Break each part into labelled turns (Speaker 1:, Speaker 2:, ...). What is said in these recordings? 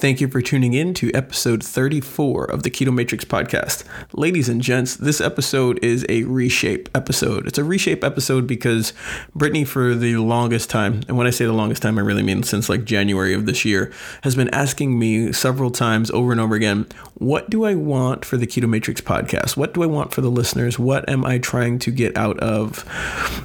Speaker 1: Thank you for tuning in to episode 34 of the Keto Matrix podcast. Ladies and gents, this episode is a reshape episode. It's a reshape episode because Brittney, for the longest time, and when I say the longest time, I really mean since like January of this year, has been asking me several times over and over again, what do I want for the Keto Matrix podcast? What do I want for the listeners? What am I trying to get out of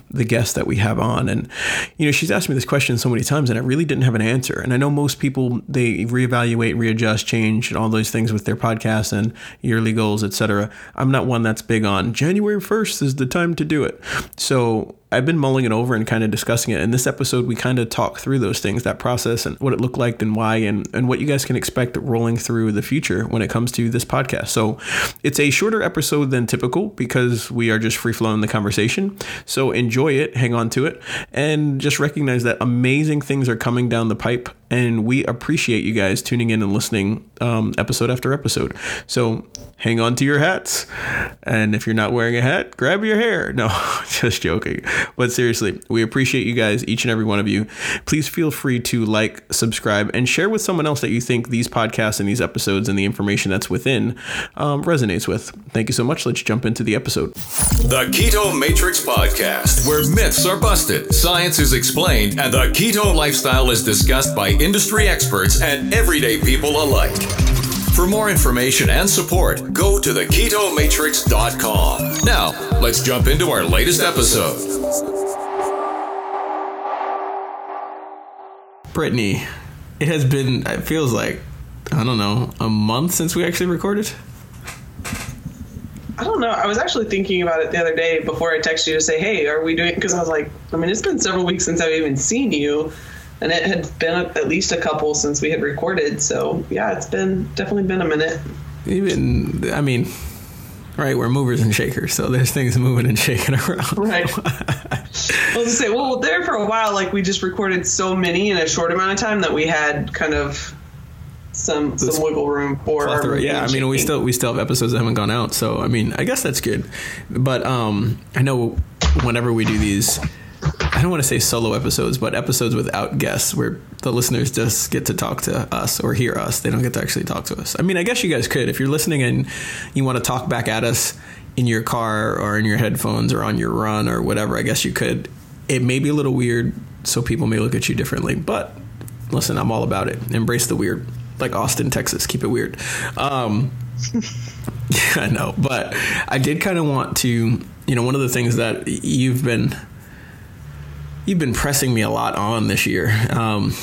Speaker 1: the guests that we have on? And, you know, she's asked me this question so many times and I really didn't have an answer. And I know most people, they reevaluate evaluate, readjust, change, and all those things with their podcast and yearly goals, etc. I'm not one that's big on January 1st is the time to do it. So I've been mulling it over and kind of discussing it. In this episode, we kind of talk through those things, that process, and what it looked like and why, and, and what you guys can expect rolling through the future when it comes to this podcast. So it's a shorter episode than typical because we are just free flowing the conversation. So enjoy it, hang on to it, and just recognize that amazing things are coming down the pipe. And we appreciate you guys tuning in and listening um, episode after episode. So hang on to your hats. And if you're not wearing a hat, grab your hair. No, just joking. But seriously, we appreciate you guys, each and every one of you. Please feel free to like, subscribe, and share with someone else that you think these podcasts and these episodes and the information that's within um, resonates with. Thank you so much. Let's jump into the episode.
Speaker 2: The Keto Matrix Podcast, where myths are busted, science is explained, and the keto lifestyle is discussed by industry experts and everyday people alike. For more information and support, go to theketomatrix.com. Now, let's jump into our latest episode.
Speaker 1: Brittney, it has been, it feels like, I don't know, a month since we actually recorded.
Speaker 3: I don't know. I was actually thinking about it the other day before I texted you to say, "Hey, are we doing?" Because I was like, I mean, it's been several weeks since I've even seen you, and it had been at least a couple since we had recorded. So yeah, it's been definitely been a minute.
Speaker 1: Even, I mean, right? We're movers and shakers, so there's things moving and shaking around.
Speaker 3: Right. I was to say, well, there for a while, like we just recorded so many in a short amount of time that we had kind of some some wiggle room for
Speaker 1: our yeah i mean we still we still have episodes that haven't gone out so i mean i guess that's good but um i know whenever we do these I don't want to say solo episodes, but episodes without guests where the listeners just get to talk to us or hear us. They don't get to actually talk to us. I mean, I guess you guys could. If you're listening and you want to talk back at us in your car or in your headphones or on your run or whatever, I guess you could. It may be a little weird, so people may look at you differently, but listen, I'm all about it. Embrace the weird. Like Austin, Texas. Keep it weird. Um, yeah, I know. But I did kind of want to, you know, one of the things that you've been you've been pressing me a lot on this year. Um,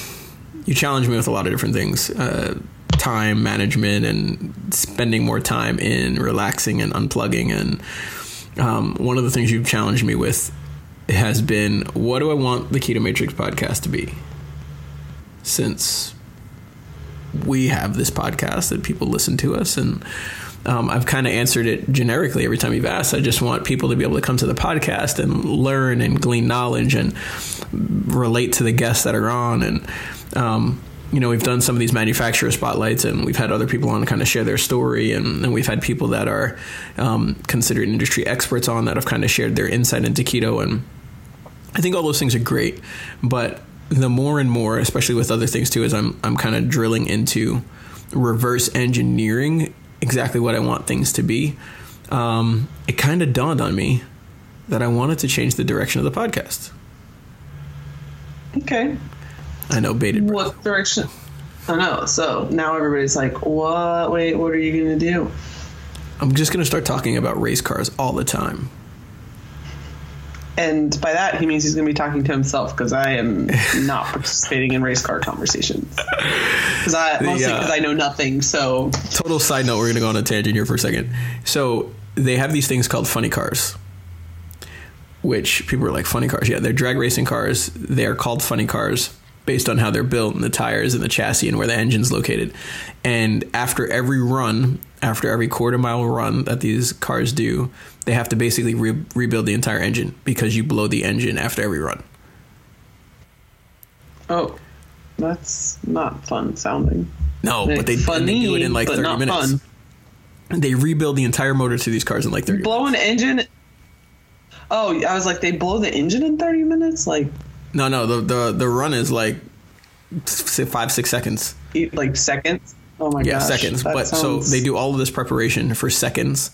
Speaker 1: you challenged me with a lot of different things. Uh, time management and spending more time in relaxing and unplugging and um, one of the things you've challenged me with has been what do I want the Keto Matrix podcast to be? Since we have this podcast that people listen to us and um, I've kind of answered it generically every time you've asked. I just want people to be able to come to the podcast and learn and glean knowledge and relate to the guests that are on. And, um, you know, we've done some of these manufacturer spotlights and we've had other people on to kind of share their story. And, and we've had people that are um, considered industry experts on that have kind of shared their insight into keto. And I think all those things are great. But the more and more, especially with other things too, is I'm, I'm kind of drilling into reverse engineering exactly what I want things to be, um, it kind of dawned on me that I wanted to change the direction of the podcast.
Speaker 3: Okay.
Speaker 1: I know baited.
Speaker 3: Breath. What direction? I know. So now everybody's like, "What? Wait, what are you going to do?"
Speaker 1: I'm just going to start talking about race cars all the time.
Speaker 3: And by that, he means he's going to be talking to himself because I am not participating in race car conversations. Because I mostly because uh, I know nothing. So
Speaker 1: total side note, we're going to go on a tangent here for a second. So they have these things called funny cars, which people are like funny cars. Yeah, they're drag racing cars. They are called funny cars based on how they're built and the tires and the chassis and where the engine's located. And after every run, after every quarter mile run that these cars do, they have to basically re- rebuild the entire engine because you blow the engine after every run.
Speaker 3: Oh, that's not fun sounding.
Speaker 1: No, but they, funny, they do it in like 30 minutes. Fun. They rebuild the entire motor to these cars in like 30
Speaker 3: blow
Speaker 1: minutes.
Speaker 3: an engine. Oh, I was like, they blow the engine in 30 minutes? Like,
Speaker 1: no, no, the, the, the run is like five, six seconds.
Speaker 3: Like seconds. Oh my
Speaker 1: yeah,
Speaker 3: gosh.
Speaker 1: seconds.
Speaker 3: that
Speaker 1: But so they do all of this preparation for seconds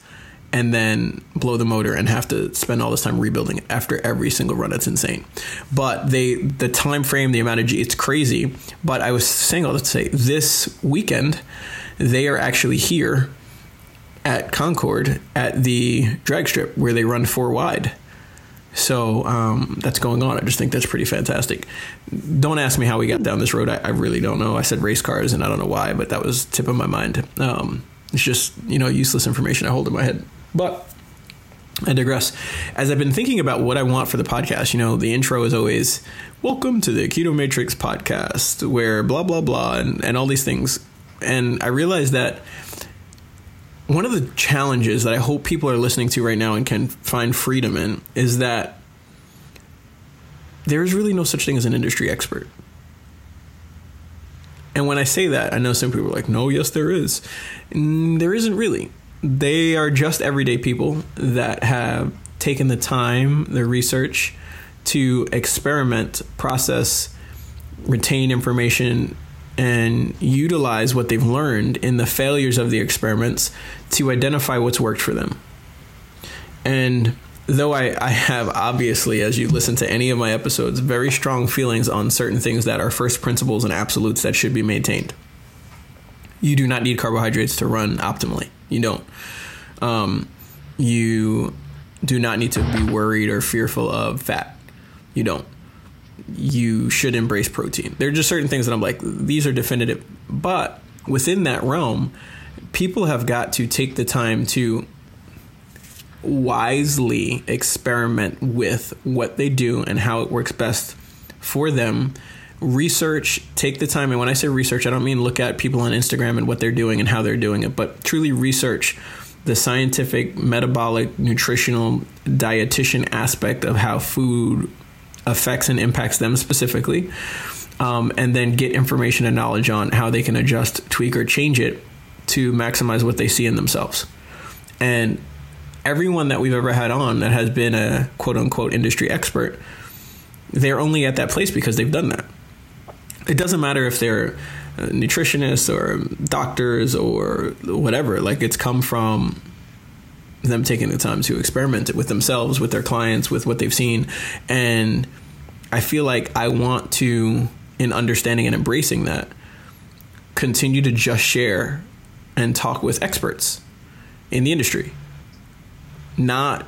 Speaker 1: and then blow the motor and have to spend all this time rebuilding it after every single run. It's insane. But they the time frame, the amount of G, it's crazy. But I was saying all that to say this weekend they are actually here at Concord at the drag strip where they run four wide. So um, that's going on. I just think that's pretty fantastic. Don't ask me how we got down this road. I, I really don't know. I said race cars, and I don't know why, but that was tip of my mind. Um, it's just you know useless information I hold in my head. But I digress. As I've been thinking about what I want for the podcast, you know, the intro is always "Welcome to the Keto Matrix podcast," where blah blah blah and, and all these things. And I realized that one of the challenges that I hope people are listening to right now and can find freedom in is that there is really no such thing as an industry expert. And when I say that, I know some people are like, no, yes, there is. Mm, There isn't really. They are just everyday people that have taken the time, the research to experiment, process, retain information, and utilize what they've learned in the failures of the experiments to identify what's worked for them. And though I, I have obviously, as you listen to any of my episodes, very strong feelings on certain things that are first principles and absolutes that should be maintained. You do not need carbohydrates to run optimally. You don't. Um, you do not need to be worried or fearful of fat. You don't. You should embrace protein. There are just certain things that I'm like, these are definitive. But within that realm, people have got to take the time to wisely experiment with what they do and how it works best for them. Research, take the time. And when I say research, I don't mean look at people on Instagram and what they're doing and how they're doing it, but truly research the scientific, metabolic, nutritional, dietitian aspect of how food affects and impacts them specifically. Um, and then get information and knowledge on how they can adjust, tweak, or change it to maximize what they see in themselves. And everyone that we've ever had on that has been a quote unquote industry expert, they're only at that place because they've done that. It doesn't matter if they're uh, nutritionists or doctors or whatever, like it's come from them taking the time to experiment with themselves, with their clients, with what they've seen. And I feel like I want to, in understanding and embracing that, continue to just share and talk with experts in the industry not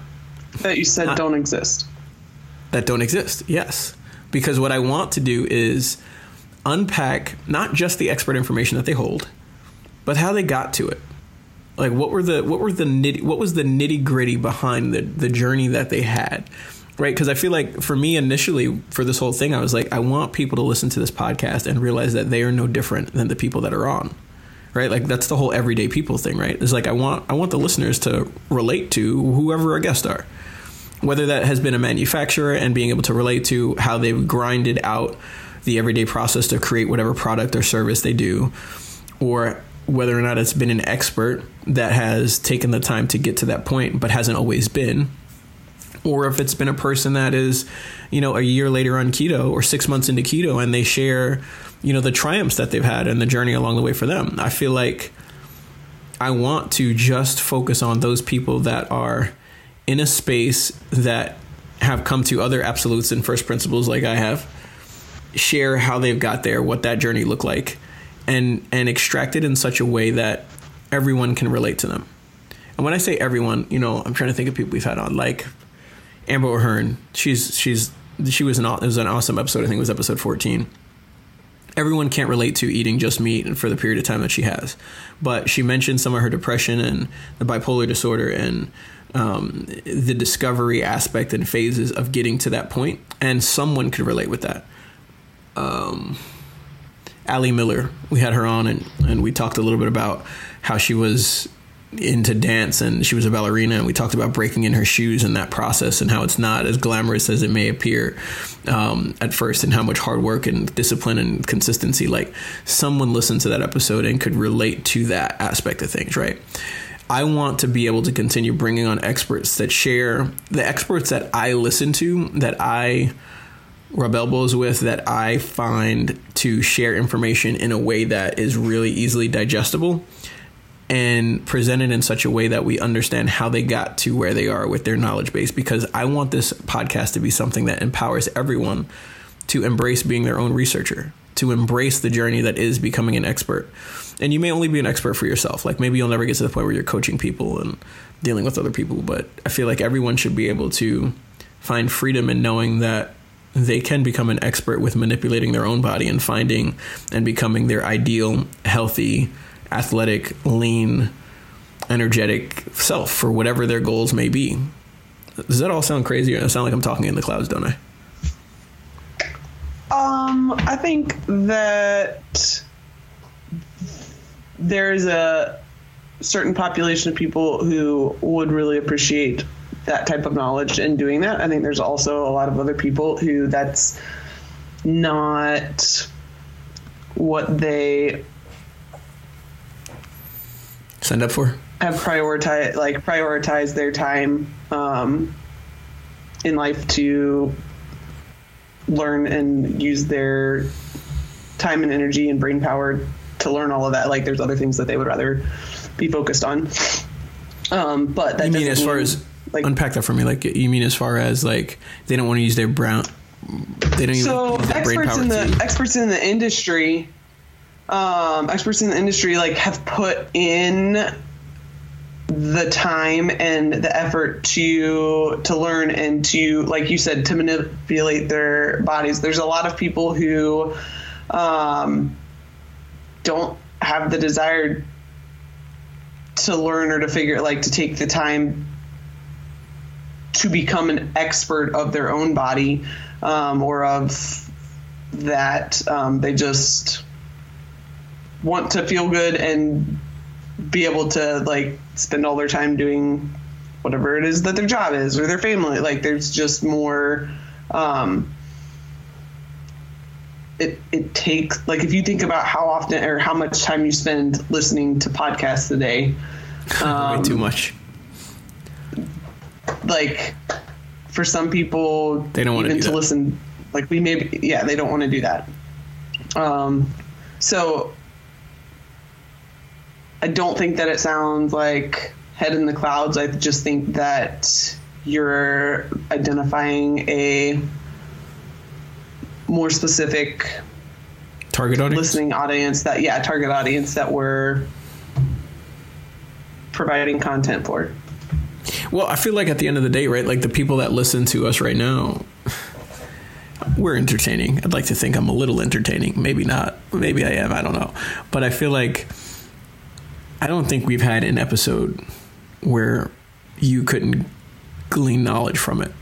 Speaker 3: that you said don't exist.
Speaker 1: that don't exist. Yes. Because what I want to do is unpack not just the expert information that they hold, but how they got to it. Like what were the what were the nitty what was the nitty gritty behind the the journey that they had, right? Because I feel like for me initially for this whole thing, I was like, I want people to listen to this podcast and realize that they are no different than the people that are on, right? Like that's the whole everyday people thing, right? It's like I want I want the listeners to relate to whoever our guests are whether that has been a manufacturer and being able to relate to how they've grinded out the everyday process to create whatever product or service they do, or whether or not it's been an expert that has taken the time to get to that point but hasn't always been, or if it's been a person that is, you know, a year later on keto or six months into keto and they share, you know, the triumphs that they've had and the journey along the way for them. I feel like I want to just focus on those people that are in a space that have come to other absolutes and first principles like I have, share how they've got there, what that journey looked like, and and extract it in such a way that everyone can relate to them. And when I say everyone, you know, I'm trying to think of people we've had on, like Amber O'Hearn. She's she's she was an it was an awesome episode. I think it was episode 14 everyone can't relate to eating just meat for the period of time that she has. But she mentioned some of her depression and the bipolar disorder and um, the discovery aspect and phases of getting to that point, and someone could relate with that. Um, Allie Miller, we had her on, and, and we talked a little bit about how she was into dance and she was a ballerina. And we talked about breaking in her shoes and that process and how it's not as glamorous as it may appear um, at first and how much hard work and discipline and consistency. Like someone listened to that episode and could relate to that aspect of things right? I want to be able to continue bringing on experts that share the experts that i listen to that i rub elbows with that I find to share information in a way that is really easily digestible and presented in such a way that we understand how they got to where they are with their knowledge base because I want this podcast to be something that empowers everyone to embrace being their own researcher, to embrace the journey that is becoming an expert. And you may only be an expert for yourself. Like maybe you'll never get to the point where you're coaching people and dealing with other people, but I feel like everyone should be able to find freedom in knowing that they can become an expert with manipulating their own body and finding and becoming their ideal, healthy, athletic, lean, energetic self for whatever their goals may be. Does that all sound crazy? Or sound like I'm talking in the clouds, don't I?
Speaker 3: Um, I think that there's a certain population of people who would really appreciate that type of knowledge and doing that. I think there's also a lot of other people who that's not what they
Speaker 1: signed up for?
Speaker 3: have prioritized like prioritize their time um, in life to learn and use their time and energy and brain power to learn all of that. Like there's other things that they would rather be focused on. Um, but that
Speaker 1: you mean as far
Speaker 3: mean,
Speaker 1: as
Speaker 3: like
Speaker 1: unpack that for me. Like you mean as far as like they don't want to use their brown they don't even
Speaker 3: so
Speaker 1: their brain
Speaker 3: experts in the
Speaker 1: to
Speaker 3: experts in the industry um, experts in the industry like have put in the time and the effort to to learn and to like you said to manipulate their bodies. There's a lot of people who um, don't have the desire to learn or to figure like to take the time to become an expert of their own body um, or of that um, they just want to feel good and be able to like spend all their time doing whatever it is that their job is or their family. Like there's just more um, it it takes like if you think about how often or how much time you spend listening to podcasts a day um,
Speaker 1: way too much
Speaker 3: like for some people
Speaker 1: They don't wanna
Speaker 3: even to listen like we maybe yeah they don't want to do that. Um so i don't think that it sounds like head in the clouds. I just think that you're identifying a more specific
Speaker 1: target audience?
Speaker 3: listening audience that yeah target audience that we're providing content for
Speaker 1: Well, I feel like at the end of the day, right? Like the people that listen to us right now, we're entertaining. I'd like to think I'm a little entertaining. Maybe not. Maybe I am. I don't know. But I feel like I don't think we've had an episode where you couldn't glean knowledge from it.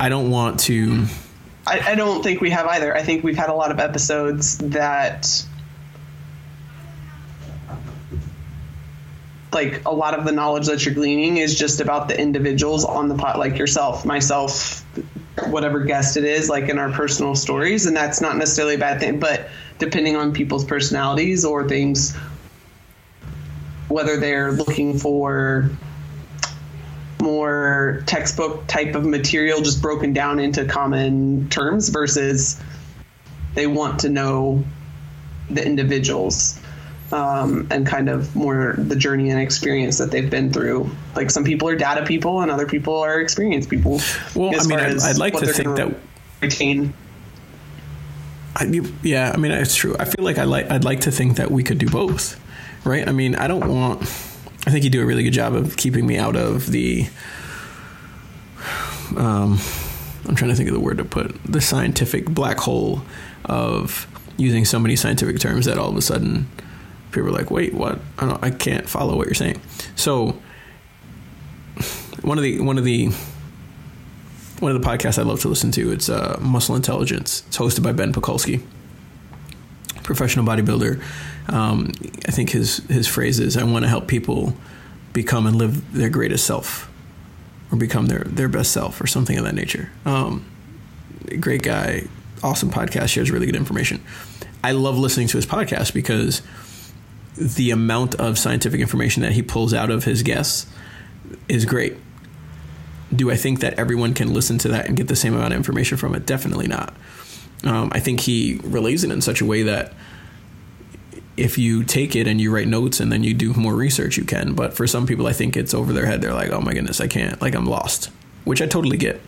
Speaker 1: I don't want to.
Speaker 3: I, I don't think we have either. I think we've had a lot of episodes that, like, a lot of the knowledge that you're gleaning is just about the individuals on the pot, like yourself, myself, whatever guest it is, like in our personal stories. And that's not necessarily a bad thing, but depending on people's personalities or things, whether they're looking for more textbook type of material just broken down into common terms versus they want to know the individuals um, and kind of more the journey and experience that they've been through. Like some people are data people and other people are experience people.
Speaker 1: Well, I mean, I'd, I'd like to think that
Speaker 3: retain.
Speaker 1: I, you- yeah, I mean, it's true. I feel like I like I'd like to think that we could do both, right? I mean, I don't want. I think you do a really good job of keeping me out of the. Um, I'm trying to think of the word to put the scientific black hole of using so many scientific terms that all of a sudden people are like, "Wait, what? I don't. I can't follow what you're saying." So one of the one of the one of the podcasts I love to listen to. It's uh, Muscle Intelligence. It's hosted by Ben Pakulski, professional bodybuilder. Um, I think his his phrase is, "I want to help people become and live their greatest self, or become their their best self, or something of that nature." Um, great guy, awesome podcast. Shares really good information. I love listening to his podcast because the amount of scientific information that he pulls out of his guests is great Do I think that everyone can listen to that and get the same amount of information from it? Definitely not. Um, I think he relays it in such a way that if you take it and you write notes and then you do more research, you can. But for some people, I think it's over their head. They're like, oh my goodness, I can't. Like, I'm lost, which I totally get.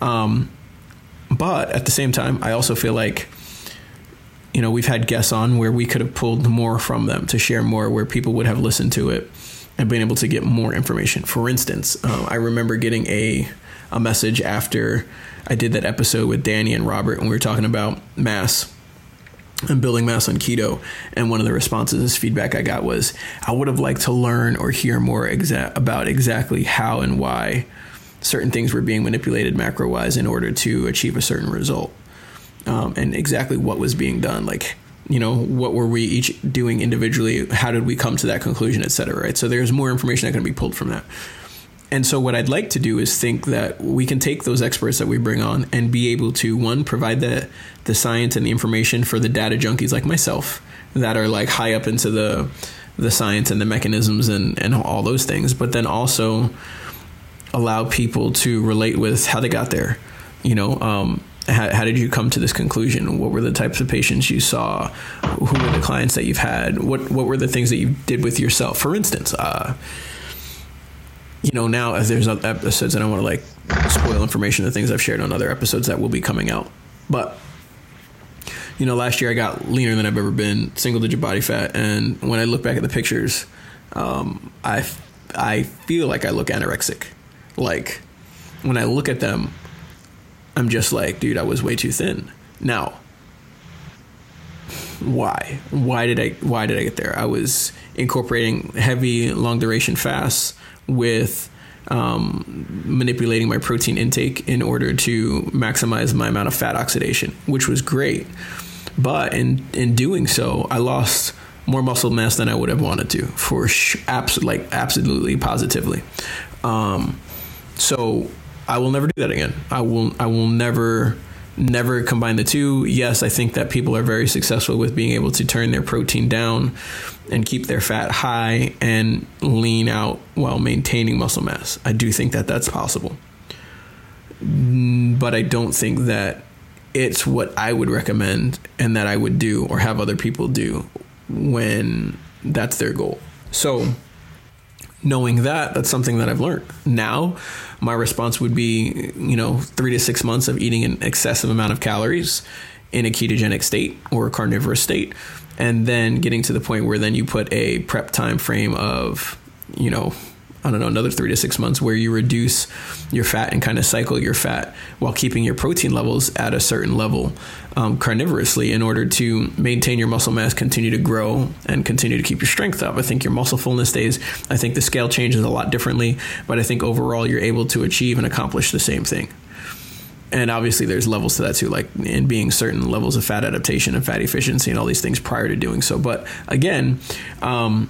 Speaker 1: Um, but at the same time, I also feel like, you know, we've had guests on where we could have pulled more from them to share more, where people would have listened to it and been able to get more information. For instance, uh, I remember getting a a message after I did that episode with Danny and Robert, and we were talking about mass and building mass on keto. And one of the responses, feedback I got was, I would have liked to learn or hear more exa- about exactly how and why certain things were being manipulated macro wise in order to achieve a certain result. Um, and exactly what was being done. Like, you know, what were we each doing individually? How did we come to that conclusion, et cetera, right? So there's more information that can be pulled from that. And so, what I'd like to do is think that we can take those experts that we bring on and be able to one provide the the science and the information for the data junkies like myself that are like high up into the the science and the mechanisms and and all those things, but then also allow people to relate with how they got there. You know, um, how, how, did you come to this conclusion? What were the types of patients you saw? Who were the clients that you've had? What what were the things that you did with yourself? For instance, uh, you know, now as there's other episodes, and I want to like spoil information, the things I've shared on other episodes that will be coming out. But you know, last year I got leaner than I've ever been, single digit body fat, and when I look back at the pictures, um, I I feel like I look anorexic. Like when I look at them, I'm just like, dude, I was way too thin. Now, why? Why did I? Why did I get there? I was incorporating heavy, long duration fasts with um, manipulating my protein intake in order to maximize my amount of fat oxidation, which was great. But in in doing so, I lost more muscle mass than I would have wanted to, for sh- abs- like absolutely positively. Um, so I will never do that again. I will I will never never combine the two. Yes, I think that people are very successful with being able to turn their protein down and keep their fat high and lean out while maintaining muscle mass. I do think that that's possible. But I don't think that it's what I would recommend and that I would do or have other people do when that's their goal. So, knowing that, that's something that I've learned. Now, my response would be, you know, three to six months of eating an excessive amount of calories in a ketogenic state or a carnivorous state and then getting to the point where then you put a prep time frame of you know I don't know, another three to six months where you reduce your fat and kind of cycle your fat while keeping your protein levels at a certain level um, carnivorously in order to maintain your muscle mass, continue to grow, and continue to keep your strength up. I think your muscle fullness stays. I think the scale changes a lot differently, but I think overall you're able to achieve and accomplish the same thing and obviously there's levels to that too like in being certain levels of fat adaptation and fat efficiency and all these things prior to doing so but again um,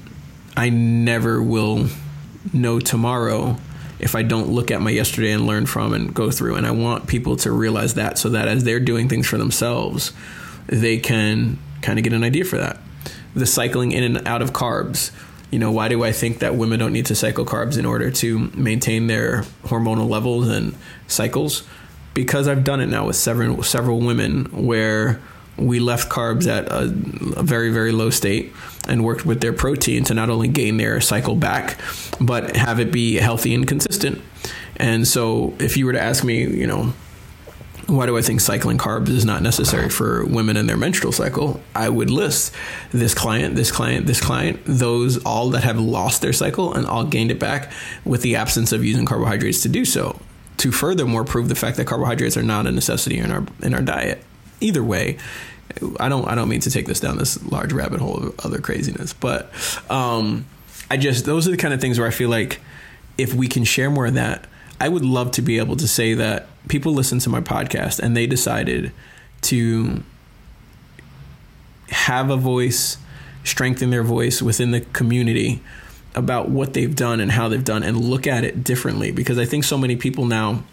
Speaker 1: i never will know tomorrow if i don't look at my yesterday and learn from and go through. And i want people to realize that so that as they're doing things for themselves they can kind of get an idea for that. The cycling in and out of carbs. You know why do i think that women don't need to cycle carbs in order to maintain their hormonal levels and cycles? Because I've done it now with several several women where we left carbs at a, a, very very low state and worked with their protein to not only gain their cycle back but have it be healthy and consistent and so if you were to ask me you know why do I think cycling carbs is not necessary for women in their menstrual cycle? I would list this client, this client, this client, those all that have lost their cycle and all gained it back with the absence of using carbohydrates to do so to furthermore prove the fact that carbohydrates are not a necessity in our in our diet. Either way, I don't I don't mean to take this down this large rabbit hole of other craziness, but um, I just those are the kind of things where I feel like if we can share more of that, I would love to be able to say that people listen to my podcast and they decided to have a voice, strengthen their voice within the community about what they've done and how they've done and look at it differently because I think so many people now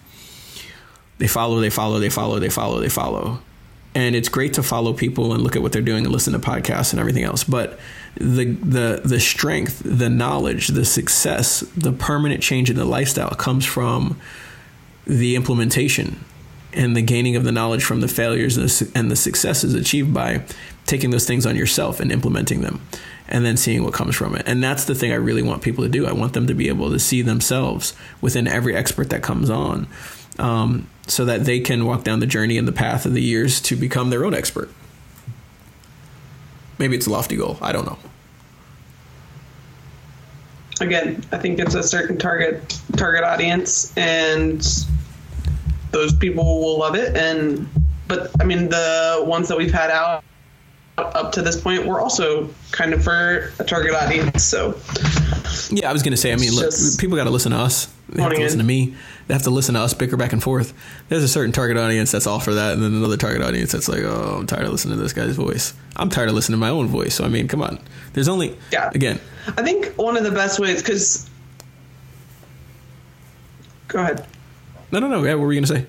Speaker 1: they follow, they follow, they follow, they follow, they follow. And it's great to follow people and look at what they're doing and listen to podcasts and everything else. But the the the strength, the knowledge, the success, the permanent change in the lifestyle comes from the implementation and the gaining of the knowledge from the failures and the successes achieved by taking those things on yourself and implementing them and then seeing what comes from it. And that's the thing I really want people to do. I want them to be able to see themselves within every expert that comes on um, so that they can walk down the journey and the path of the years to become their own expert. Maybe it's a lofty goal. I don't know.
Speaker 3: Again, I think it's a certain target target audience, and those people will love it. And but I mean, the ones that we've had out up to this point were also kind of for a target audience. So
Speaker 1: yeah, I was gonna say. I mean, look, people got to listen to us. They have to listen in. to me. They have to listen to us bicker back and forth. There's a certain target audience that's all for that, and then another target audience that's like, oh, I'm tired of listening to this guy's voice. I'm tired of listening to my own voice. So I mean, come on. There's only yeah. Again,
Speaker 3: I think one of the best ways because. Go ahead.
Speaker 1: No, no, no. Yeah, what were you gonna say?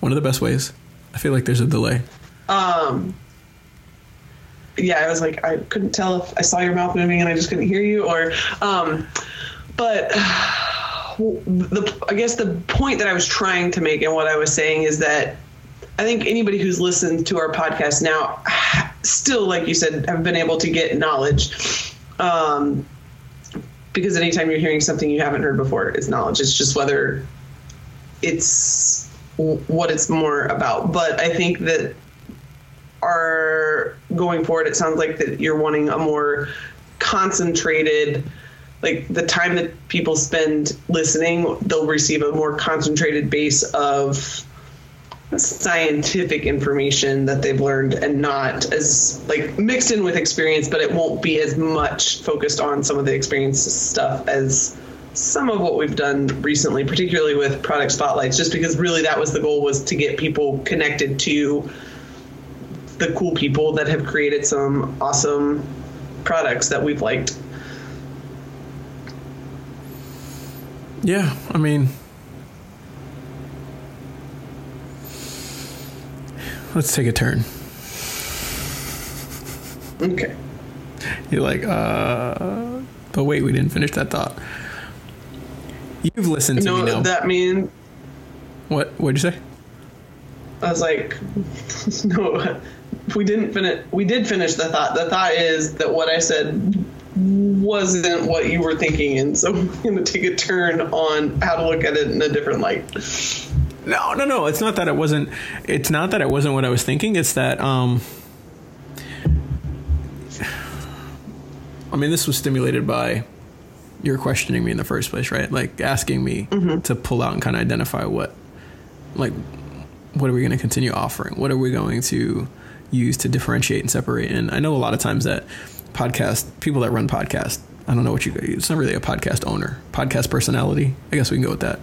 Speaker 1: One of the best ways. I feel like there's a delay.
Speaker 3: Um yeah, I was like, I couldn't tell if I saw your mouth moving and I just couldn't hear you, or, um, but the I guess the point that I was trying to make and what I was saying is that I think anybody who's listened to our podcast now still, like you said, have been able to get knowledge. Um, because anytime you're hearing something you haven't heard before, it's knowledge. It's just whether it's what it's more about. But I think that are going forward, it sounds like that you're wanting a more concentrated like the time that people spend listening, they'll receive a more concentrated base of scientific information that they've learned and not as like mixed in with experience, but it won't be as much focused on some of the experience stuff as some of what we've done recently, particularly with product spotlights, just because really that was the goal was to get people connected to the cool people that have created some awesome products that we've liked.
Speaker 1: Yeah, I mean, let's take a turn.
Speaker 3: Okay.
Speaker 1: You're like, uh, but wait, we didn't finish that thought. You've listened to
Speaker 3: no,
Speaker 1: me now.
Speaker 3: that mean?
Speaker 1: What? What'd you say?
Speaker 3: I was like, no, we didn't finish. We did finish the thought. The thought is that what I said wasn't what you were thinking, and so I'm going to take a turn on how to look at it in a different light.
Speaker 1: No, no, no. It's not that it wasn't. It's not that it wasn't what I was thinking. It's that. Um, I mean, this was stimulated by you're questioning me in the first place, right? Like asking me mm-hmm. to pull out and kind of identify what, like, what are we going to continue offering? What are we going to use to differentiate and separate? And I know a lot of times that podcast people that run podcasts. I don't know what you. It's not really a podcast owner, podcast personality. I guess we can go with that.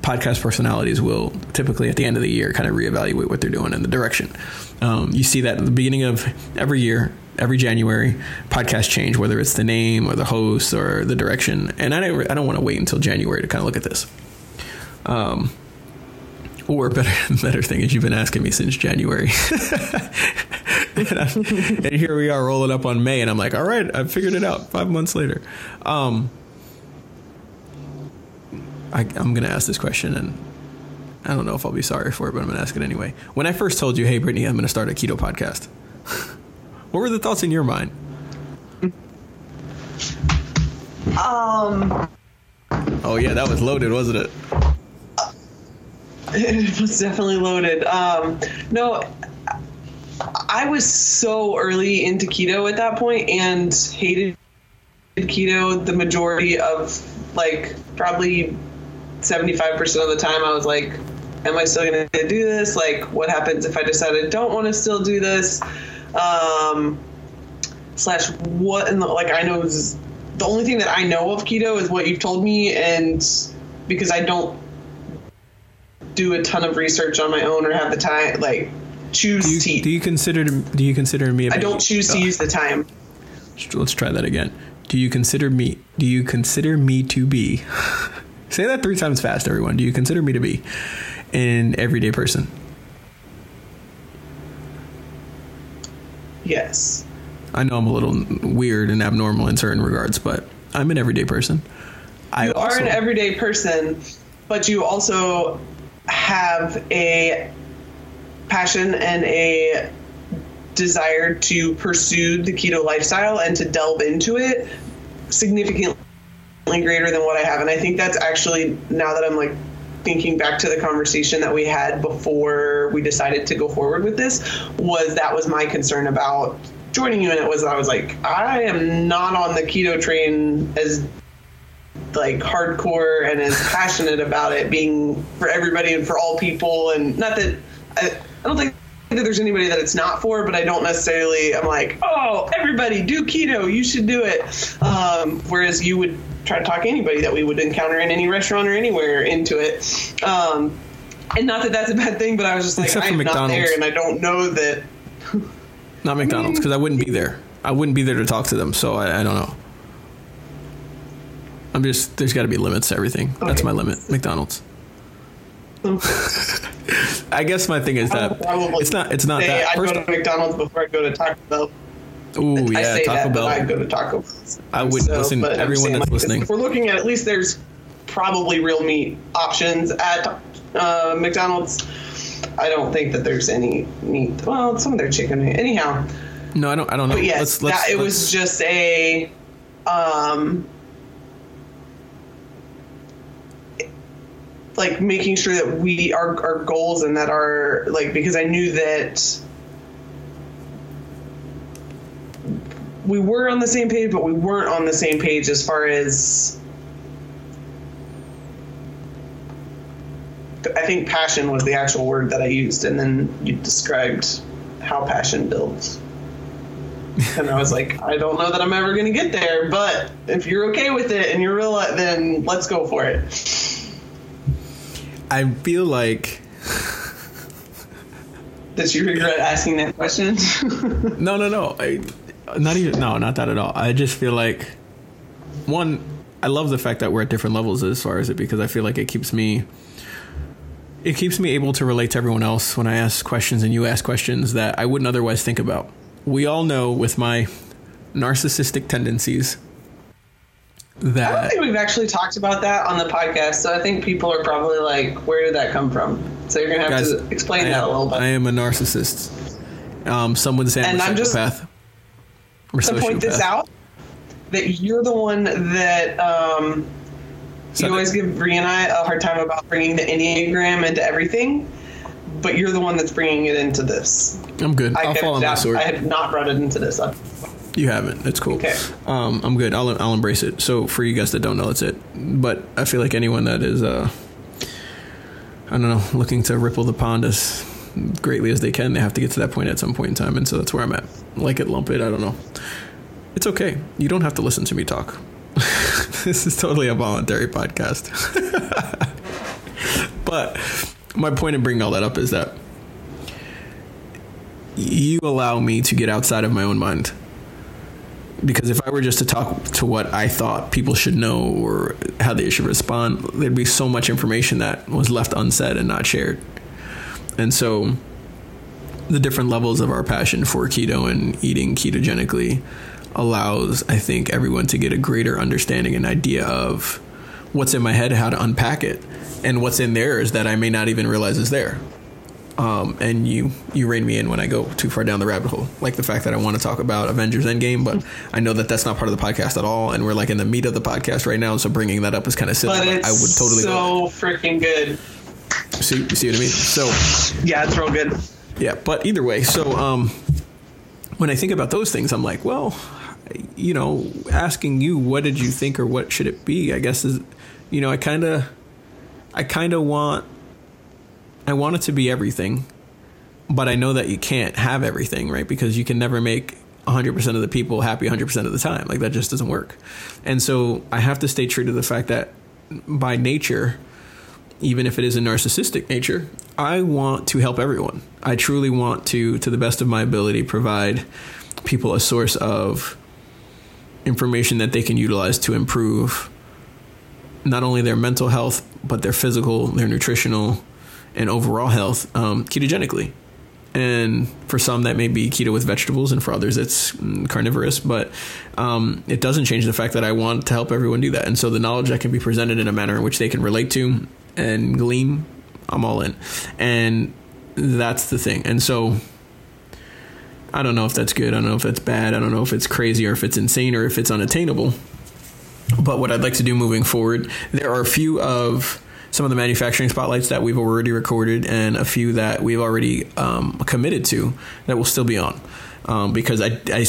Speaker 1: Podcast personalities will typically at the end of the year kind of reevaluate what they're doing and the direction. Um, you see that at the beginning of every year, every January, podcasts change, whether it's the name or the host or the direction. And I don't, I don't want to wait until January to kind of look at this. Um, or better, better thing is you've been asking me since January. and, and, here we are rolling up on May, and I'm like, all right, I figured it out. Five months later, um, I, I'm going to ask this question, and I don't know if I'll be sorry for it, but I'm going to ask it anyway. When I first told you, hey, Brittney, I'm going to start a keto podcast, what were the thoughts in your mind?
Speaker 3: Um.
Speaker 1: Oh yeah, that was loaded, wasn't it?
Speaker 3: It was definitely loaded. Um, no, I was so early into keto at that point and hated keto the majority of like probably 75% of the time. I was like am I still going to do this? Like what happens if I decide I don't want to still do this? Um slash what in the like I know is the only thing that I know of keto is what you've told me and because I don't do a ton of research on my own or have the time like choose
Speaker 1: do you,
Speaker 3: to.
Speaker 1: Do you consider do you consider me?
Speaker 3: I don't choose to use the time.
Speaker 1: Let's try that again. Do you consider me? Do you consider me to be? say that three times fast, everyone. Do you consider me to be an everyday person?
Speaker 3: Yes.
Speaker 1: I know I'm a little weird and abnormal in certain regards, but I'm an everyday person. I
Speaker 3: You are
Speaker 1: also-
Speaker 3: an everyday person, but you also have a passion and a desire to pursue the keto lifestyle and to delve into it significantly greater than what I have. And I think that's actually now that I'm like thinking back to the conversation that we had before we decided to go forward with this was that was my concern about joining you and it was I was like I am not on the keto train as like hardcore and as passionate about it being for everybody and for all people and not that I, I don't think that there's anybody that it's not for but I don't necessarily I'm like oh everybody do keto you should do it um, whereas you would try to talk anybody that we would encounter in any restaurant or anywhere into it um, and not that that's a bad thing but I was just like
Speaker 1: Except
Speaker 3: I'm not there and I don't know that
Speaker 1: not McDonald's because I wouldn't be there. I wouldn't be there to talk to them, so I, I don't know. I'm just there's got to be limits to everything. That's my limit. McDonald's. I guess my thing is
Speaker 3: I
Speaker 1: that
Speaker 3: probably
Speaker 1: it's not it's not that.
Speaker 3: I'd
Speaker 1: First,
Speaker 3: go to McDonald's before I go to Taco Bell.
Speaker 1: ooh
Speaker 3: I
Speaker 1: yeah,
Speaker 3: say
Speaker 1: Taco
Speaker 3: that,
Speaker 1: Bell.
Speaker 3: I go to Taco Bell.
Speaker 1: I would listen.
Speaker 3: but
Speaker 1: Everyone that's
Speaker 3: like,
Speaker 1: listening.
Speaker 3: If we're looking at at least there's probably real meat options at uh, McDonald's. I don't think that there's any meat. Well, some of their chicken. Anyhow,
Speaker 1: No, I don't. I don't know.
Speaker 3: but yes,
Speaker 1: let's, let's,
Speaker 3: that, it
Speaker 1: let's-
Speaker 3: was just a. Um, like making sure that we our our goals and that our like because I knew that we were on the same page, but we weren't on the same page as far as I think passion was the actual word that I used, and then you described how passion builds. And I was like, I don't know that I'm ever going to get there, but if you're okay with it and you're real, then let's go for it.
Speaker 1: I feel like
Speaker 3: Did you regret asking that question?
Speaker 1: no, no, no. I, not even no, not that at all. I just feel like one. I love the fact that we're at different levels as far as it because I feel like it keeps me. It keeps me able to relate to everyone else when I ask questions and you ask questions that I wouldn't otherwise think about. We all know with my narcissistic tendencies
Speaker 3: I don't think we've actually talked about that on the podcast, so I think people are probably like, "Where did that come from?" So you're gonna have
Speaker 1: guys,
Speaker 3: to explain
Speaker 1: I
Speaker 3: that a little bit.
Speaker 1: I am a narcissist. Um, some would say I'm
Speaker 3: And
Speaker 1: a
Speaker 3: I'm just-.
Speaker 1: Or
Speaker 3: to point this out, that you're the one that um,
Speaker 1: So-
Speaker 3: you always give Bree and I a hard time about bringing the Enneagram into everything, but you're the one that's bringing it into this.
Speaker 1: I'm good.
Speaker 3: I
Speaker 1: I'll fall on my sword.
Speaker 3: I had not brought it into this.
Speaker 1: You haven't. It's cool.
Speaker 3: Okay.
Speaker 1: Um, I'm good. I'll I'll embrace it. So for you guys that don't know, that's it. But I feel like anyone that is, uh, I don't know, looking to ripple the pond as greatly as they can, they have to get to that point at some point in time, and so that's where I'm at. Like it, lump it. I don't know. It's okay. You don't have to listen to me talk. this is totally a voluntary podcast. but my point in bringing all that up is that you allow me to get outside of my own mind because if I were just to talk to what I thought people should know or how they should respond, there'd be so much information that was left unsaid and not shared. And so the different levels of our passion for keto and eating ketogenically allows, I think, everyone to get a greater understanding and idea of what's in my head, how to unpack it, and what's in theirs that I may not even realize is there um, and you you rein me in when I go too far down the rabbit hole. Like the fact that I want to talk about Avengers Endgame, but I know that that's not part of the podcast at all, and we're like in the meat of the podcast right now. So bringing that up is kind of silly.
Speaker 3: But it's
Speaker 1: I would totally
Speaker 3: so freaking good.
Speaker 1: See, you see what I mean? So
Speaker 3: Yeah, it's real good.
Speaker 1: yeah, but either way, so um, when I think about those things, I'm like, well, you know, asking you what did you think or what should it be? I guess is, you know, I kind of, I kind of want, I want it to be everything, but I know that you can't have everything, right? Because you can never make 100% of the people happy 100% of the time. Like that just doesn't work. And so I have to stay true to the fact that by nature, even if it is a narcissistic nature, I want to help everyone. I truly want to, to the best of my ability, provide people a source of information that they can utilize to improve not only their mental health, but their physical, their nutritional, and overall health um, ketogenically. and for some that may be keto with vegetables, and for others it's mm, carnivorous. But um, it doesn't change the fact that I want to help everyone do that, and so the knowledge that can be presented in a manner in which they can relate to and glean, I'm all in, and that's the thing. And so I don't know if that's good. I don't know if that's bad. I don't know if it's crazy or if it's insane or if it's unattainable. But what I'd like to do moving forward, there are a few of some of the manufacturing spotlights that we've already recorded and a few that we've already um, committed to that will still be on. Um, because I, I,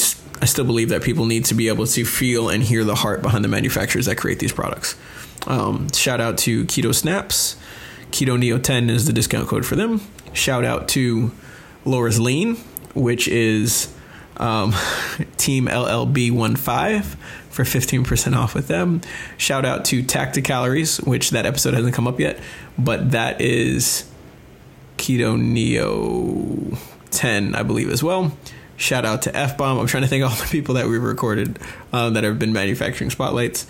Speaker 1: I still believe that people need to be able to feel and hear the heart behind the manufacturers that create these products. Um, shout out to Keto Snaps. Keto Neo 10 is the discount code for them. Shout out to Laura's Lean, which is um, Team LLB15 for 15% off with them. Shout out to Tacticalories, which that episode hasn't come up yet, but that is Keto Neo 10, I believe, as well. Shout out to F Bomb. I'm trying to think all the people that we've recorded um, that have been manufacturing spotlights.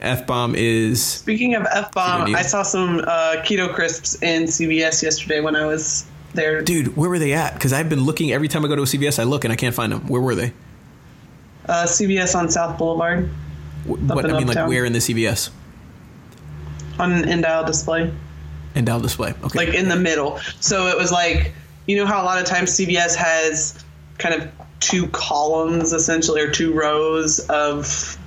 Speaker 1: F Bomb is.
Speaker 3: Speaking of F Bomb, I saw some uh, keto crisps in CVS yesterday when I was there.
Speaker 1: Dude, where were they at? Because I've been looking every time I go to a CVS, I look and I can't find them. Where were they?
Speaker 3: Uh, CVS on South Boulevard.
Speaker 1: What I mean, like where in the CVS?
Speaker 3: On an in-aisle display.
Speaker 1: In-aisle display. Okay.
Speaker 3: Like in the middle. So it was like you know how a lot of times CVS has kind of two columns essentially or two rows of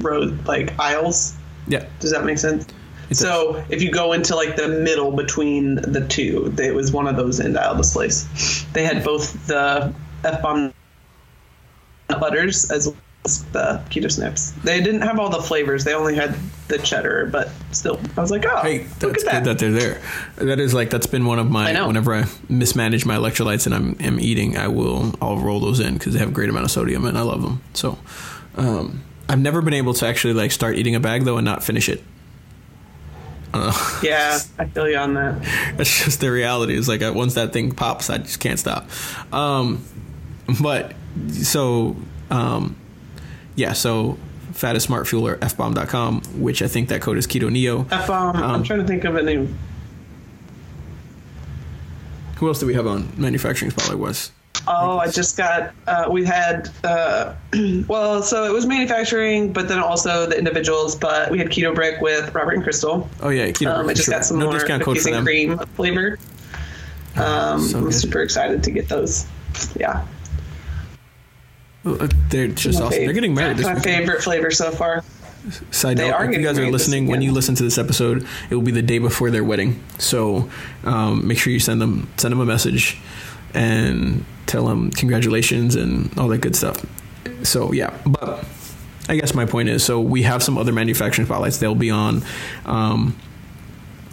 Speaker 3: row like aisles.
Speaker 1: Yeah.
Speaker 3: Does that make sense? so if you go into like the middle between the two, it was one of those in-aisle displays. They had both the F bomb butters as well as the keto snips. They didn't have all the flavors. They only had the cheddar, but still, I was like, oh,
Speaker 1: hey, that's that. good that they're there. That is like that's been one of my. I whenever I mismanage my electrolytes and I'm, am eating, I will I'll roll those in because they have a great amount of sodium and I love them. So. Um, I've never been able to actually like start eating a bag though and not finish it.
Speaker 3: Uh, yeah, I feel you on that.
Speaker 1: That's just the reality. It's like uh, once that thing pops, I just can't stop. Um, but so um, yeah, so fattest smart fuel or fbomb.com, which I think that code is keto neo.
Speaker 3: Fbomb. Um, I'm trying to think of a name.
Speaker 1: Who else do we have on manufacturing spotlight? Was
Speaker 3: Oh, I just got. Uh, we had. Uh, well, so it was manufacturing, but then also the individuals. But we had Keto Brick with Robert and Crystal.
Speaker 1: Oh yeah,
Speaker 3: Keto um, I just sure. got some no more cookies and cream flavor. Um, so I'm super excited to get those. Yeah.
Speaker 1: They're just awesome. They're getting married.
Speaker 3: That's my favorite flavor so far.
Speaker 1: Side note: If you guys are listening, when you listen to this episode, it will be the day before their wedding. So um, make sure you send them send them a message and tell them congratulations and all that good stuff. So yeah, but I guess my point is, so we have some other manufacturing spotlights. They'll be on. Um,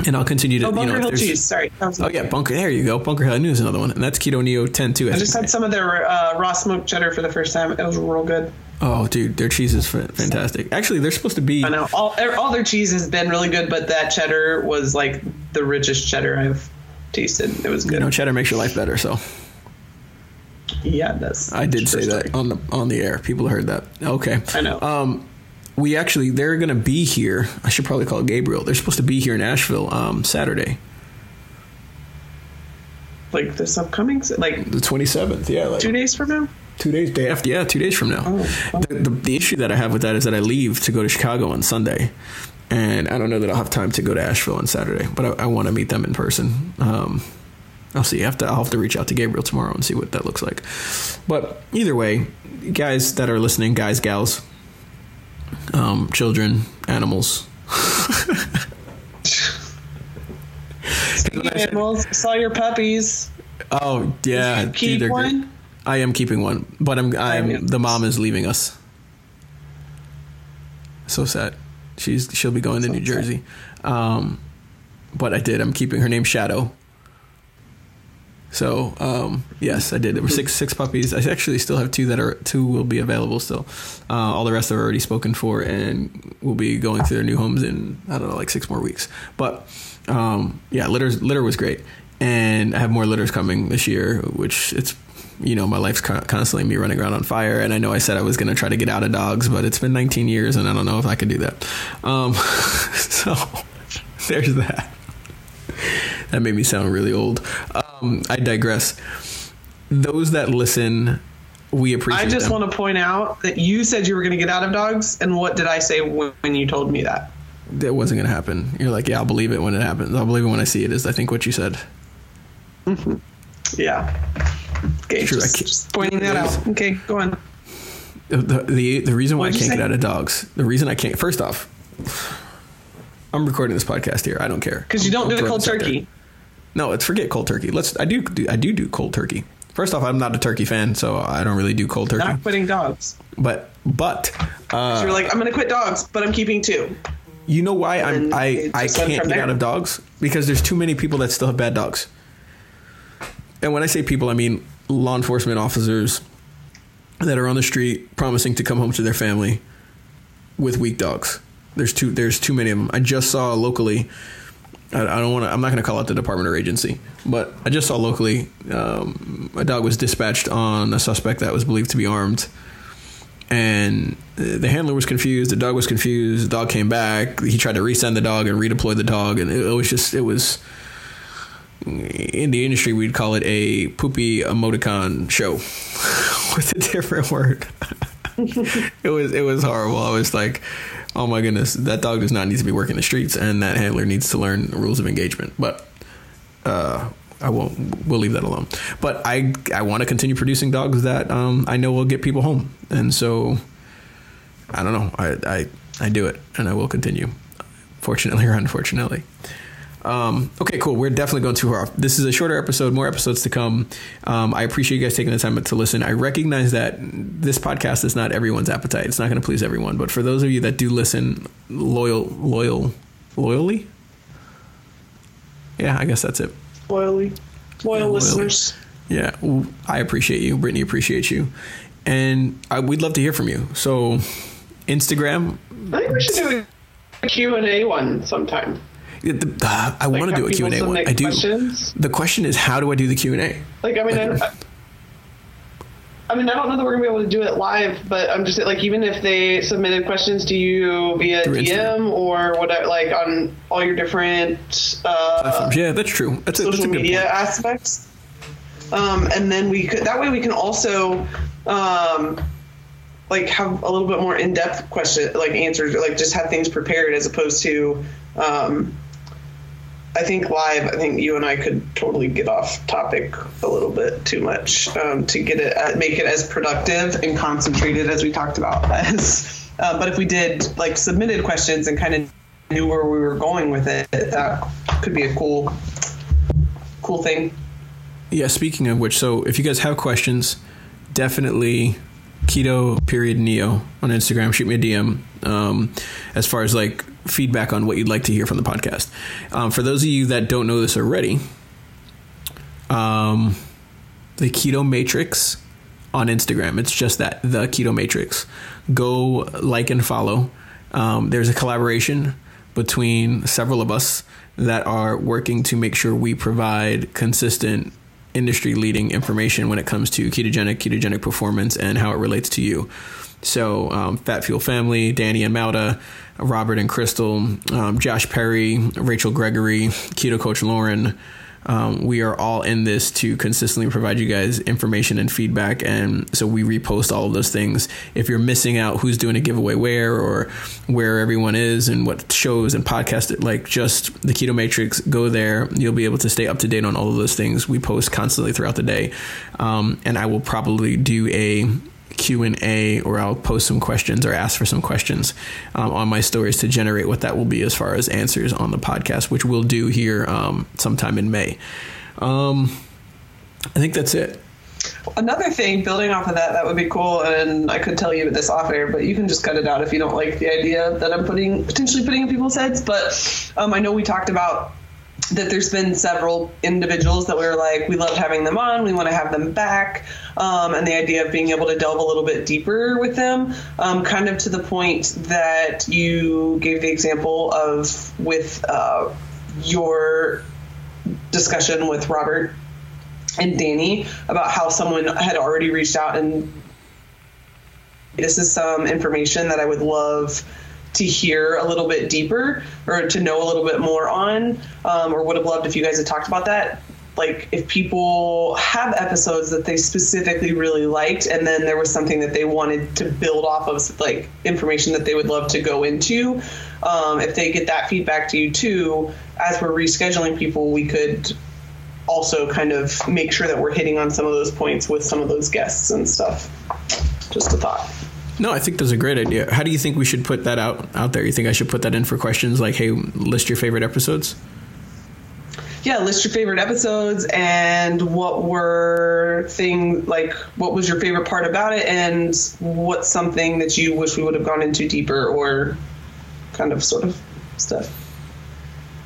Speaker 1: and I'll continue to.
Speaker 3: Oh, Bunker
Speaker 1: you know,
Speaker 3: Hill cheese. Sorry.
Speaker 1: Oh yeah, Bunker. There you go. Bunker Hill. I knew there's another one, and that's Keto Neo 10 too.
Speaker 3: I, I just had some of their uh, raw smoked cheddar for the first time. It was real good.
Speaker 1: Oh, dude, their cheese is fantastic. Actually, they're supposed to be.
Speaker 3: I know all all their cheese has been really good, but that cheddar was like the richest cheddar I've tasted. It was good.
Speaker 1: You know, cheddar makes your life better. So.
Speaker 3: Yeah, that's.
Speaker 1: I did say story. that on the on the air. People heard that. Okay.
Speaker 3: I know.
Speaker 1: Um, we actually they're going to be here. I should probably call Gabriel. They're supposed to be here in Asheville um, Saturday.
Speaker 3: Like this upcoming, like
Speaker 1: the twenty seventh. Yeah, like
Speaker 3: two days from now.
Speaker 1: Two days, day after, yeah, two days from now. Oh, oh. The, the, the issue that I have with that is that I leave to go to Chicago on Sunday, and I don't know that I'll have time to go to Asheville on Saturday. But I, I want to meet them in person. Um, I'll see. I have to, I'll have to reach out to Gabriel tomorrow and see what that looks like. But either way, guys that are listening, guys, gals, um, children, animals.
Speaker 3: Speaking animals, saw your puppies.
Speaker 1: Oh yeah,
Speaker 3: keep Dude, one. Great.
Speaker 1: I am keeping one, but I'm I'm the mom is leaving us. So sad. She's she'll be going so to New Jersey. Um, but I did. I'm keeping her name Shadow. So um, yes, I did. There were six six puppies. I actually still have two that are two will be available still. Uh, all the rest are already spoken for and will be going to their new homes in I don't know like six more weeks. But um, yeah, litter litter was great, and I have more litters coming this year, which it's you know my life's constantly me running around on fire and i know i said i was going to try to get out of dogs but it's been 19 years and i don't know if i could do that um, so there's that that made me sound really old um, I digress. Those that listen, we appreciate.
Speaker 3: I just
Speaker 1: them.
Speaker 3: want to point out that you said you were going to get out of dogs, and what did I say when when you told me that?
Speaker 1: that wasn't going to happen. You're like, yeah, I'll believe it when it happens. I'll believe it when I see it. Is I think what you said. Mm-hmm.
Speaker 3: Yeah. Okay,
Speaker 1: True, I
Speaker 3: just, just pointing that out. Okay, go on.
Speaker 1: The the, the reason why I
Speaker 3: What'd you
Speaker 1: can't get out of dogs. The reason I can't. First off, I'm recording this podcast here. I don't care.
Speaker 3: Because you don't
Speaker 1: I'll
Speaker 3: do the
Speaker 1: throw
Speaker 3: cold
Speaker 1: this out there.
Speaker 3: turkey.
Speaker 1: No, let's forget cold turkey. Let's. I do. do I do do cold turkey. First off, I'm not a turkey fan, so I don't really do cold turkey.
Speaker 3: Not quitting dogs.
Speaker 1: But but uh,
Speaker 3: you're like, I'm going to quit dogs, but I'm keeping two.
Speaker 1: You know why I'm I I can't get out of dogs because there's too many people that still have bad dogs. And when I say people, I mean law enforcement officers that are on the street promising to come home to their family with weak dogs. There's too there's too many of them. I just saw locally. I, don't want to. I'm not going to call out the department or agency, but I just saw locally um, a dog was dispatched on a suspect that was believed to be armed and the handler was confused. The dog was confused. The dog came back. He tried to resend the dog and redeploy the dog, and it, it was just it was in the industry we'd call it a poopy emoticon show with a different word. it was it was horrible. I was like, oh my goodness, that dog does not need to be working the streets, and that handler needs to learn rules of engagement. But uh, I won't. We'll leave that alone. But I I want to continue producing dogs that um, I know will get people home, and so I don't know. I I I do it, and I will continue. Fortunately or unfortunately. Um, okay, cool. We're definitely going too far off. This is a shorter episode, more episodes to come. Um, I appreciate you guys taking the time to listen. I recognize that this podcast is not everyone's appetite. It's not going to please everyone. But for those of you that do listen, loyal, loyal, loyally, yeah, I guess that's it.
Speaker 3: Loyally. Loyal
Speaker 1: Yeah,
Speaker 3: listeners.
Speaker 1: Yeah, I appreciate you. Brittney appreciates you, and I, we'd love to hear from you. So, Instagram.
Speaker 3: I think we should do a Q&A one sometime.
Speaker 1: The- uh, I want to do a Q and A one. I do.
Speaker 3: questions.
Speaker 1: The question is, how do I do the Q and A?
Speaker 3: Like, I mean, I, I mean, I don't know that we're gonna be able to do it live, but I'm just like, even if they submitted questions to you via DM
Speaker 1: Instagram.
Speaker 3: or whatever, like on all your different uh,
Speaker 1: Platforms. Yeah, that's true. That's a, that's a
Speaker 3: social media
Speaker 1: point.
Speaker 3: aspects. Um, and then we could that way we can also um, like have a little bit more in depth question like answers like just have things prepared as opposed to um, I think live. I think you and I could totally get off topic a little bit too much um, to get it uh, make it as productive and concentrated as we talked about. Uh, but if we did like submitted questions and kind of knew where we were going with it, that could be a cool cool thing.
Speaker 1: Yeah. Speaking of which, so if you guys have questions, definitely keto period neo on Instagram. Shoot me a DM. Um, as far as like feedback on what you'd like to hear from the podcast. Um, for those of you that don't know this already, um, the Keto Matrix on Instagram. It's just that the Keto Matrix. Go like and follow. Um, there's a collaboration between several of us that are working to make sure we provide consistent industry leading information when it comes to ketogenic, ketogenic performance, and how it relates to you. So, um, Fat Fuel Family, Danny and Mauda, Robert and Crystal, um, Josh Perry, Rachel Gregory, Keto Coach Lauren. Um, we are all in this to consistently provide you guys information and feedback. And so we repost all of those things. If you're missing out who's doing a giveaway where or where everyone is and what shows and podcast, like just the Keto Matrix, go there. You'll be able to stay up to date on all of those things. We post constantly throughout the day. Um, and I will probably do a q&a or i'll post some questions or ask for some questions um, on my stories to generate what that will be as far as answers on the podcast which we'll do here um, sometime in may um, i think that's it
Speaker 3: Another thing, building off of that, that would be cool, and I could tell you this off air, but you can just cut it out if you don't like the idea that I'm putting potentially putting in people's heads. But um, I know we talked about that there's been several individuals that we were like, we love having them on, we want to have them back, um, and the idea of being able to delve a little bit deeper with them, um, kind of to the point that you gave the example of with uh, your discussion with Robert and Danny about how someone had already reached out and this is some information that I would love to hear a little bit deeper or to know a little bit more on, um, or would have loved if you guys had talked about that. like if people have episodes that they specifically really liked and then there was something that they wanted to build off of like information that they would love to go into um, if they get that feedback to you too as we're rescheduling people we could also kind of make sure that we're hitting on some of those points with some of those guests and stuff just a thought
Speaker 1: No, I think that's a great idea. How do you think we should put that out out there? You think I should put that in for questions like, hey, list your favorite episodes?
Speaker 3: yeah list your favorite episodes and what were thing like what was your favorite part about it and what's something that you wish we would have gone into deeper or kind of sort of stuff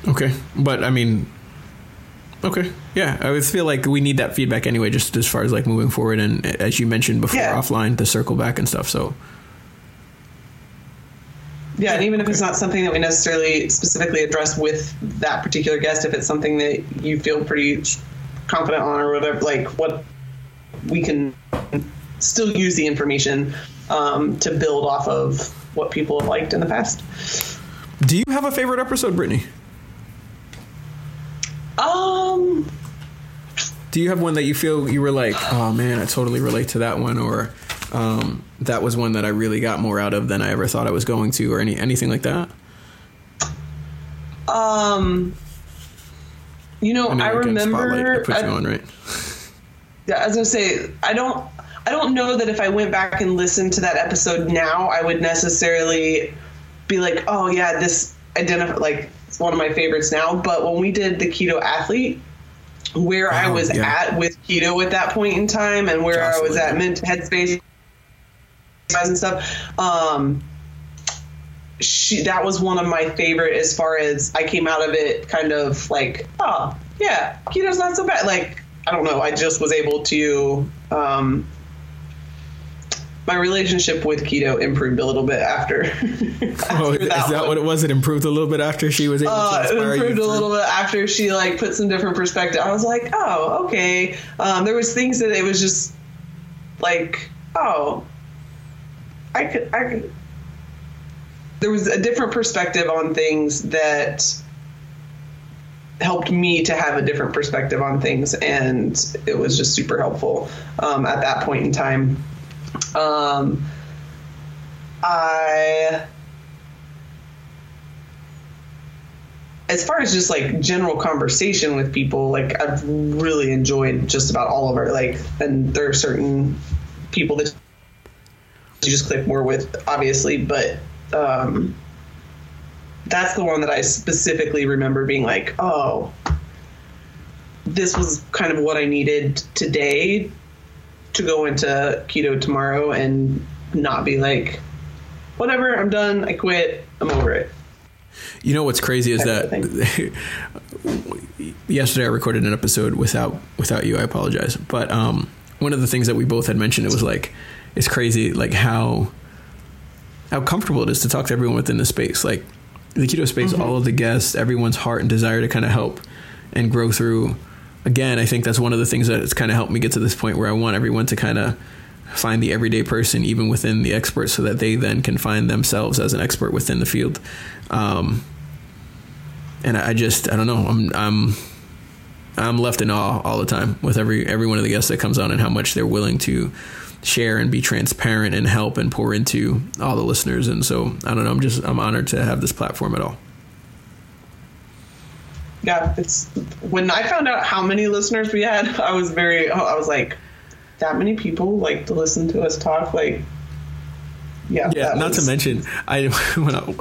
Speaker 1: Okay, but I mean, okay, yeah, I would feel like we need that feedback anyway, just as far as like moving forward, and as you mentioned before
Speaker 3: Yeah.
Speaker 1: offline, the circle back and stuff. So
Speaker 3: yeah and even if it's not something that we necessarily specifically address with that particular guest if it's something that you feel pretty confident on or whatever like what we can still use the information um, to build off of what people have liked in the past
Speaker 1: do you have a favorite episode, Brittney?
Speaker 3: um
Speaker 1: Do you have one that you feel you were like, oh man, I totally relate to that one, or um, that was one that I really got more out of than I ever thought I was going to, or any anything like that?
Speaker 3: Um, you know, I,
Speaker 1: spotlight, I
Speaker 3: remember.
Speaker 1: put you
Speaker 3: I,
Speaker 1: on, right?
Speaker 3: yeah, as I say, I don't. I don't know that if I went back and listened to that episode now, I would necessarily be like, "Oh yeah, this identify like it's one of my favorites now." But when we did the keto athlete, where I
Speaker 1: Oh,
Speaker 3: was
Speaker 1: yeah.
Speaker 3: at with keto at that point in time, and where I was at mint headspace and stuff, um, she that was one of my favorite as far as I came out of it kind of like, oh yeah, keto's not so bad. Like I don't know, I just was able to um my relationship with keto improved a little bit after.
Speaker 1: Oh,
Speaker 3: after
Speaker 1: is that what it was? It improved a little bit after she was able
Speaker 3: Uh,
Speaker 1: to
Speaker 3: it
Speaker 1: inspire you.
Speaker 3: improved a little bit after she like put some different perspective. I was like, oh, okay. Um, there was things that it was just like, oh, I could, I could. There was a different perspective on things that helped me to have a different perspective on things, and it was just super helpful um, at that point in time. Um, I as far as just like general conversation with people, like I've really enjoyed just about all of our like, and there are certain people that you just click more with, obviously, but um, that's the one that I specifically remember being like, oh, this was kind of what I needed today to go into keto tomorrow and not be like, whatever, I'm done, I quit, I'm over it.
Speaker 1: You know what's crazy is that yesterday I recorded an episode without without you. I apologize, but um, one of the things that we both had mentioned it was like it's crazy like how how comfortable it is to talk to everyone within the space. Like the keto space, all of the guests, everyone's heart and desire to kind of help and grow through. Again, I think that's one of the things that has kind of helped me get to this point where I want everyone to kind of find the everyday person even within the expert so that they then can find themselves as an expert within the field. Um, and I just I don't know I'm I'm I'm left in awe all the time with every every one of the guests that comes on and how much they're willing to share and be transparent and help and pour into all the listeners. And so I don't know I'm just I'm honored to have this platform at all
Speaker 3: yeah, it's when I found out how many listeners we had, I was very, I was like, that many people like to listen to us talk, like, yeah,
Speaker 1: Yeah, not
Speaker 3: was-
Speaker 1: to mention, I when I,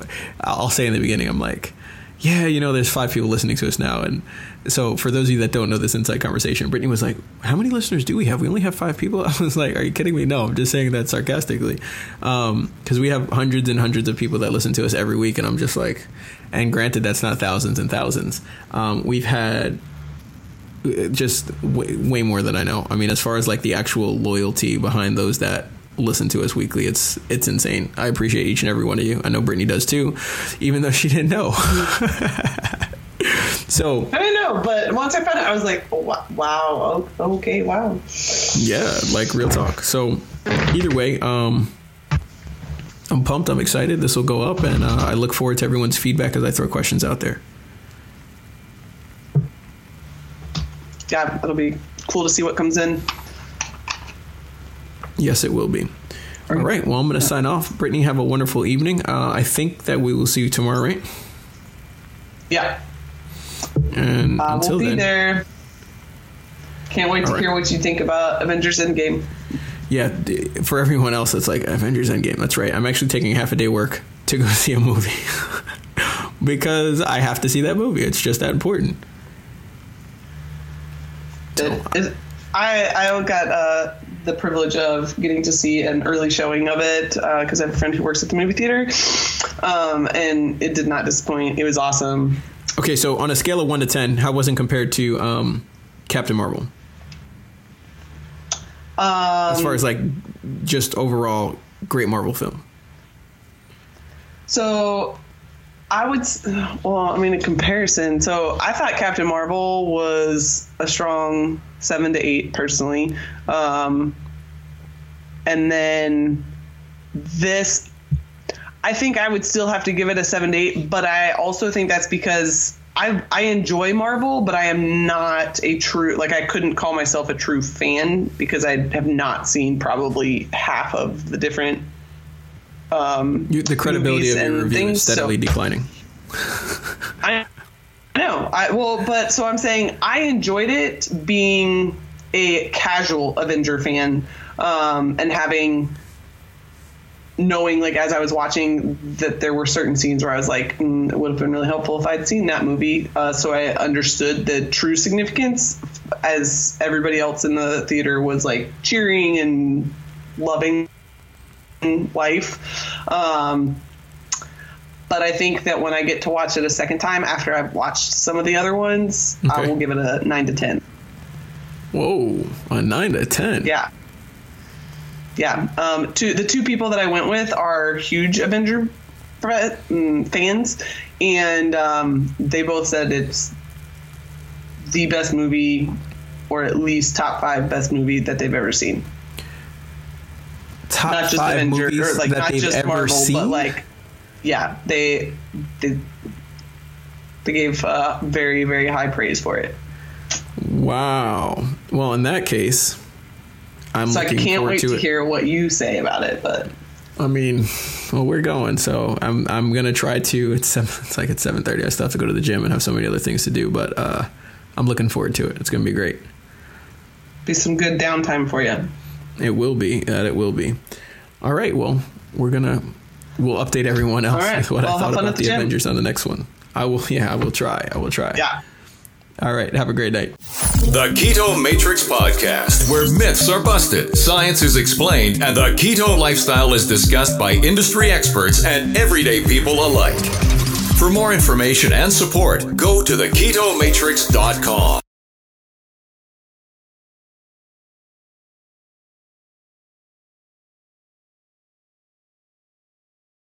Speaker 1: I'll say in the beginning, I'm like, yeah, you know, there's five people listening to us now, and so for those of you that don't know this inside conversation, Brittney was like, "How many listeners do we have? We only have five people." I was like, "Are you kidding me? No, I'm just saying that sarcastically, um, because we have hundreds and hundreds of people that listen to us every week, and I'm just like, and granted, that's not thousands and thousands. Um, we've had just way, way more than I know. I mean, as far as like the actual loyalty behind those that listen to us weekly, it's it's insane. I appreciate each and every one of you. I know Brittney does too, even though she didn't know. so
Speaker 3: I didn't know, but once I found out, I was like, wow, okay, wow.
Speaker 1: yeah, like real talk. So either way, um, I'm pumped. I'm excited. This will go up, and uh, I look forward to everyone's feedback as I throw questions out there.
Speaker 3: yeah, it'll be cool to see what comes in.
Speaker 1: Yes, it will be. All right. Well, I'm going to sign off. Brittney, have a wonderful evening. Uh, I think that we will see you tomorrow, right?
Speaker 3: Yeah.
Speaker 1: And
Speaker 3: uh,
Speaker 1: until
Speaker 3: we'll be
Speaker 1: then,
Speaker 3: there. Can't wait to
Speaker 1: right.
Speaker 3: hear what you think about Avengers Endgame.
Speaker 1: Yeah, for everyone else, it's like Avengers Endgame. That's right. I'm actually taking half a day work to go see a movie because I have to see that movie. It's just that important.
Speaker 3: I I got uh, the privilege of getting to see an early showing of it because I have a friend who works at the movie theater, um, and it did not disappoint. It was awesome.
Speaker 1: Okay, so on a scale of one to ten, how was it compared to um, Captain Marvel? As
Speaker 3: Um,
Speaker 1: far as like just overall great Marvel film.
Speaker 3: So I would, well, I mean, in comparison, so I thought Captain Marvel was a strong seven to eight personally. Um, and then this, I think I would still have to give it a seven to eight, but I also think that's because I, I enjoy Marvel, but I am not a true, like, I couldn't call myself a true fan because I have not seen probably half of the different um,
Speaker 1: You, the credibility of your review is steadily
Speaker 3: so-
Speaker 1: declining.
Speaker 3: I know. I well, but so I'm saying I enjoyed it being a casual Avenger fan um, and having knowing like as I was watching that there were certain scenes where I was like, mm, it would have been really helpful if I'd seen that movie, uh, so I understood the true significance as everybody else in the theater was like cheering and loving life. Um, but I think that when I get to watch it a second time after I've watched some of the other ones, I will give it a nine to ten.
Speaker 1: Whoa, a nine to ten.
Speaker 3: Yeah. Yeah. Um, two, the two people that I went with are huge Avenger mm, fans, and um, they both said it's the best movie, or at least top five best movie that they've ever seen.
Speaker 1: Top
Speaker 3: Not just
Speaker 1: five
Speaker 3: Avenger,
Speaker 1: movies
Speaker 3: or like
Speaker 1: that
Speaker 3: not
Speaker 1: they've
Speaker 3: just
Speaker 1: ever
Speaker 3: Marvel,
Speaker 1: seen.
Speaker 3: but like, yeah, they they they gave uh, very very high praise for it.
Speaker 1: wow. Well, in that case, I'm
Speaker 3: So I can't wait
Speaker 1: to
Speaker 3: to hear what you say about it, but.
Speaker 1: I mean, well, we're going, so I'm I'm gonna try to. It's seven, it's like it's seven thirty. I still have to go to the gym and have so many other things to do, but uh, I'm looking forward to it. It's gonna be great.
Speaker 3: be some good downtime for you.
Speaker 1: It will be. That it will be. All right. Well, we're gonna we'll update everyone else
Speaker 3: right.
Speaker 1: with what
Speaker 3: Well,
Speaker 1: I thought about
Speaker 3: the
Speaker 1: the. Avengers on the next one. I will. Yeah, I will try. I will try.
Speaker 3: Yeah.
Speaker 1: All right. Have a great night.
Speaker 2: The Keto Matrix Podcast, where myths are busted, science is explained, and the keto lifestyle is discussed by industry experts and everyday people alike. For more information and support, go to theketomatrix.com.